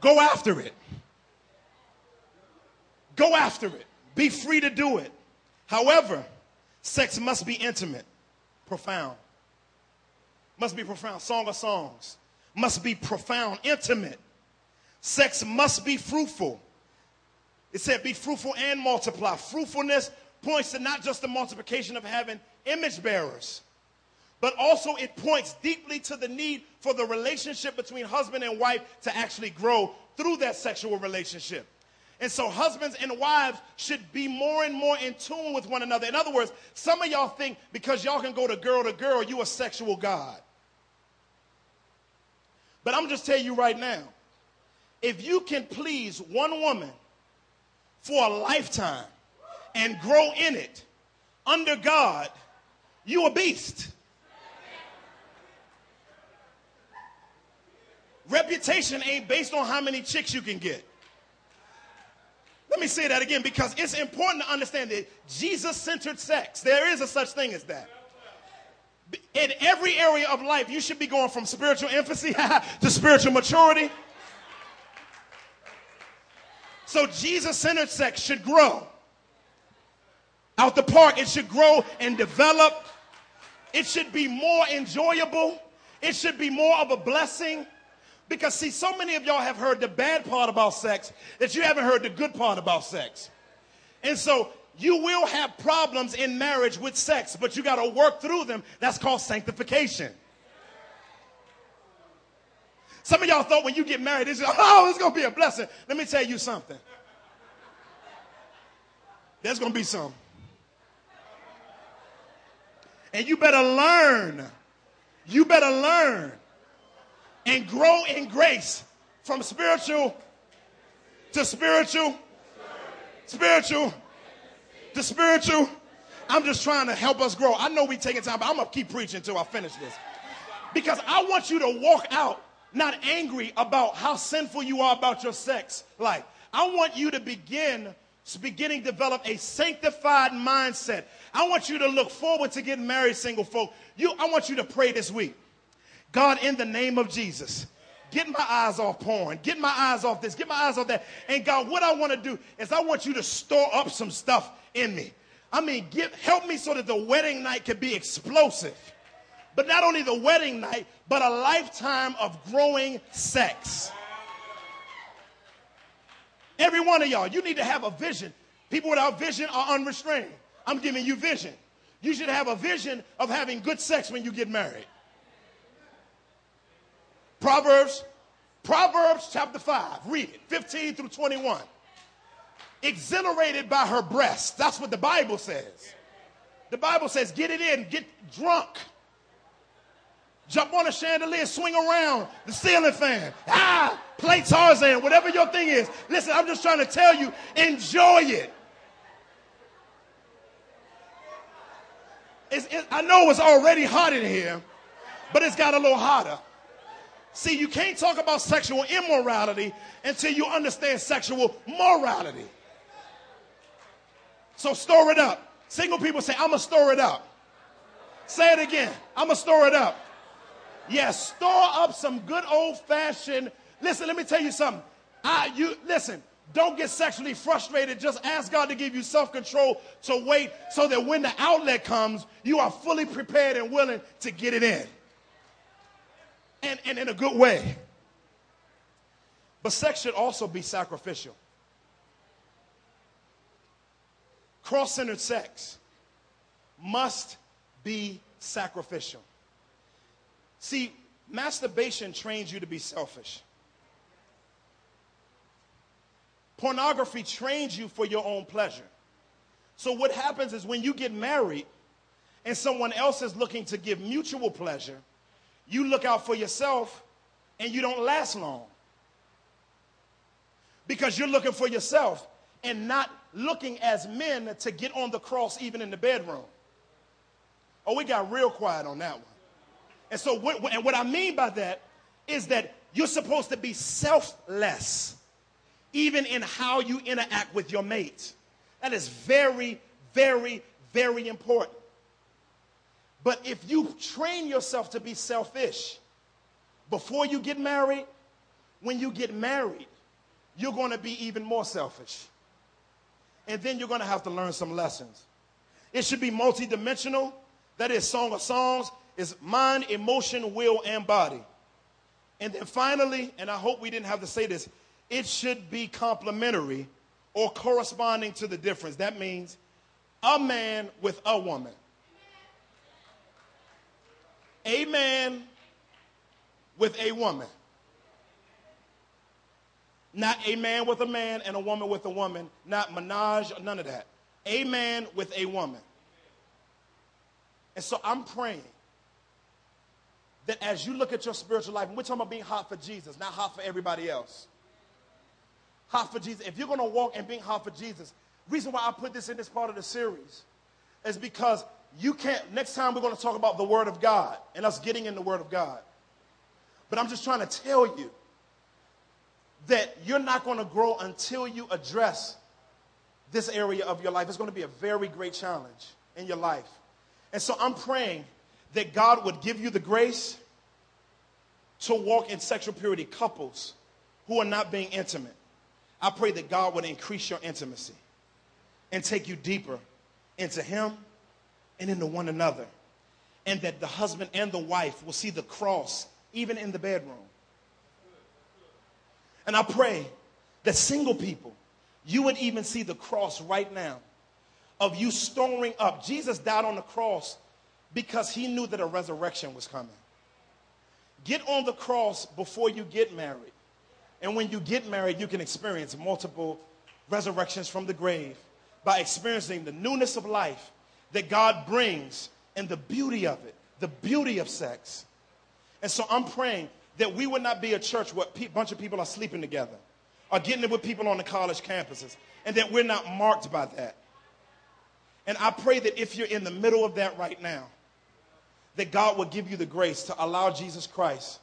go after it. Go after it. Be free to do it. However, sex must be intimate, profound. Must be profound. Song of Songs must be profound, intimate. Sex must be fruitful. It said, be fruitful and multiply. Fruitfulness points to not just the multiplication of having image bearers, but also it points deeply to the need for the relationship between husband and wife to actually grow through that sexual relationship. And so, husbands and wives should be more and more in tune with one another. In other words, some of y'all think because y'all can go to girl to girl, you a sexual God. But I'm just telling you right now if you can please one woman for a lifetime and grow in it under God, you a beast. Reputation ain't based on how many chicks you can get. Let me say that again because it's important to understand that Jesus centered sex. There is a such thing as that. In every area of life, you should be going from spiritual infancy to spiritual maturity. So, Jesus centered sex should grow. Out the park, it should grow and develop. It should be more enjoyable. It should be more of a blessing. Because, see, so many of y'all have heard the bad part about sex that you haven't heard the good part about sex. And so, you will have problems in marriage with sex, but you got to work through them. That's called sanctification. Some of y'all thought when you get married, it's oh, it's going to be a blessing. Let me tell you something. There's going to be some. And you better learn. You better learn and grow in grace from spiritual to spiritual, spiritual to spiritual. I'm just trying to help us grow. I know we taking time, but I'm gonna keep preaching until I finish this. Because I want you to walk out not angry about how sinful you are about your sex life. I want you to begin beginning develop a sanctified mindset. I want you to look forward to getting married, single folk. You, I want you to pray this week. God, in the name of Jesus, get my eyes off porn, get my eyes off this, get my eyes off that. And God, what I want to do is I want you to store up some stuff in me. I mean, help me so that the wedding night can be explosive. But not only the wedding night, but a lifetime of growing sex. Every one of y'all, you need to have a vision. People without vision are unrestrained. I'm giving you vision. You should have a vision of having good sex when you get married. Proverbs, Proverbs chapter 5, read it, 15 through 21. Exhilarated by her breasts. That's what the Bible says. The Bible says, get it in, get drunk. Jump on a chandelier, swing around the ceiling fan. Ah, play Tarzan, whatever your thing is. Listen, I'm just trying to tell you, enjoy it. it I know it's already hot in here, but it's got a little hotter. See, you can't talk about sexual immorality until you understand sexual morality. So store it up. Single people say, I'm going to store it up. Say it again. I'm going to store it up. Yes, store up some good old fashioned. Listen, let me tell you something. I, you listen. Don't get sexually frustrated. Just ask God to give you self control to wait so that when the outlet comes, you are fully prepared and willing to get it in. And, and in a good way. But sex should also be sacrificial. Cross centered sex must be sacrificial. See, masturbation trains you to be selfish. Pornography trains you for your own pleasure. So, what happens is when you get married and someone else is looking to give mutual pleasure, you look out for yourself and you don't last long. Because you're looking for yourself and not looking as men to get on the cross even in the bedroom. Oh, we got real quiet on that one. And so, what, and what I mean by that is that you're supposed to be selfless, even in how you interact with your mate. That is very, very, very important. But if you train yourself to be selfish before you get married, when you get married, you're going to be even more selfish. And then you're going to have to learn some lessons. It should be multidimensional. That is, Song of Songs is mind, emotion, will, and body. And then finally, and I hope we didn't have to say this, it should be complementary or corresponding to the difference. That means a man with a woman. A man with a woman. Not a man with a man and a woman with a woman. Not menage, none of that. A man with a woman. And so I'm praying that as you look at your spiritual life, and we're talking about being hot for Jesus, not hot for everybody else. Hot for Jesus. If you're going to walk and being hot for Jesus, reason why I put this in this part of the series is because you can't. Next time we're going to talk about the Word of God and us getting in the Word of God. But I'm just trying to tell you that you're not going to grow until you address this area of your life. It's going to be a very great challenge in your life. And so I'm praying that God would give you the grace to walk in sexual purity, couples who are not being intimate. I pray that God would increase your intimacy and take you deeper into Him and into one another. And that the husband and the wife will see the cross even in the bedroom. And I pray that single people, you would even see the cross right now of you storing up. Jesus died on the cross because he knew that a resurrection was coming. Get on the cross before you get married. And when you get married, you can experience multiple resurrections from the grave by experiencing the newness of life that God brings and the beauty of it, the beauty of sex. And so I'm praying that we would not be a church where a bunch of people are sleeping together or getting it with people on the college campuses and that we're not marked by that. And I pray that if you're in the middle of that right now, that God will give you the grace to allow Jesus Christ,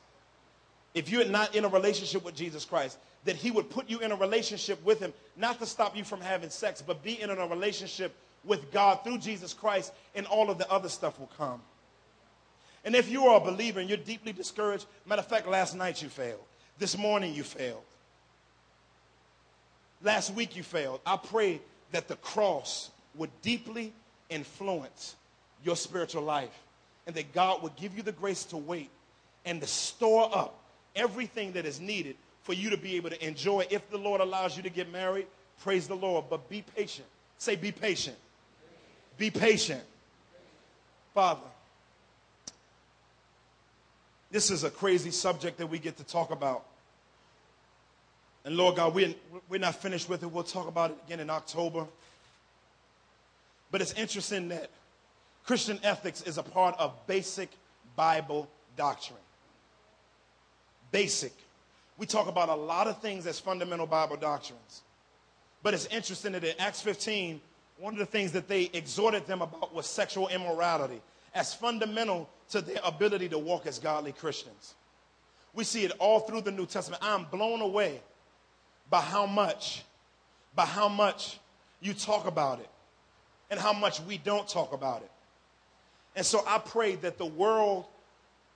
if you're not in a relationship with Jesus Christ, that He would put you in a relationship with Him, not to stop you from having sex, but be in a relationship with God through Jesus Christ, and all of the other stuff will come. And if you are a believer and you're deeply discouraged, matter of fact, last night you failed. This morning you failed. Last week you failed. I pray that the cross would deeply influence your spiritual life and that God would give you the grace to wait and to store up everything that is needed for you to be able to enjoy. If the Lord allows you to get married, praise the Lord, but be patient. Say, be patient. Be patient. Father, this is a crazy subject that we get to talk about. And Lord God, we're, we're not finished with it. We'll talk about it again in October. But it's interesting that Christian ethics is a part of basic Bible doctrine. Basic. We talk about a lot of things as fundamental Bible doctrines. But it's interesting that in Acts 15, one of the things that they exhorted them about was sexual immorality as fundamental to their ability to walk as godly Christians. We see it all through the New Testament. I'm blown away by how much, by how much you talk about it and how much we don't talk about it. And so I pray that the world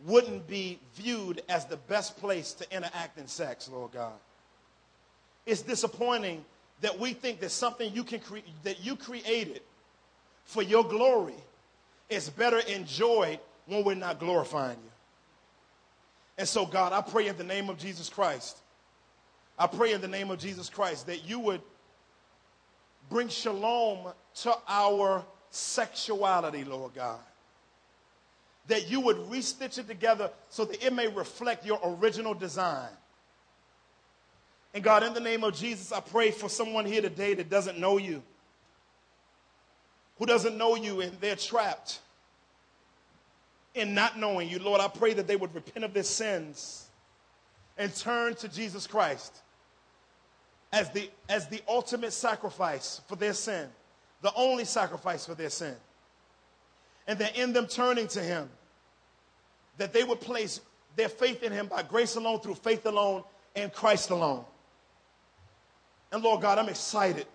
wouldn't be viewed as the best place to interact in sex, Lord God. It's disappointing that we think that something you can cre- that you created for your glory is better enjoyed when we're not glorifying you. And so, God, I pray in the name of Jesus Christ, I pray in the name of Jesus Christ that you would bring shalom to our sexuality, Lord God. That you would restitch it together so that it may reflect your original design. And God, in the name of Jesus, I pray for someone here today that doesn't know you, who doesn't know you, and they're trapped in not knowing you. Lord, I pray that they would repent of their sins and turn to Jesus Christ as the, as the ultimate sacrifice for their sin, the only sacrifice for their sin. And that in them turning to Him, that they would place their faith in Him by grace alone, through faith alone, and Christ alone. And Lord God, I'm excited.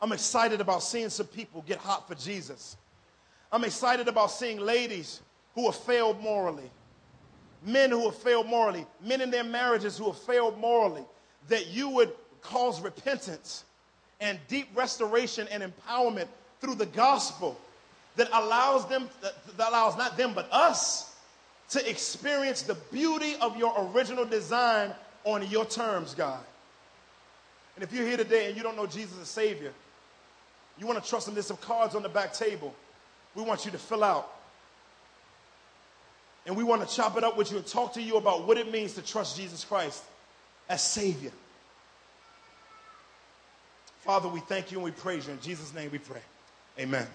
I'm excited about seeing some people get hot for Jesus. I'm excited about seeing ladies who have failed morally, men who have failed morally, men in their marriages who have failed morally, that you would cause repentance and deep restoration and empowerment through the gospel that allows them, that allows not them, but us to experience the beauty of your original design on your terms, God. And if you're here today and you don't know Jesus as Savior, you want to trust Him, there's some cards on the back table we want you to fill out. And we want to chop it up with you and talk to you about what it means to trust Jesus Christ as Savior. Father, we thank you and we praise you. In Jesus' name we pray. Amen.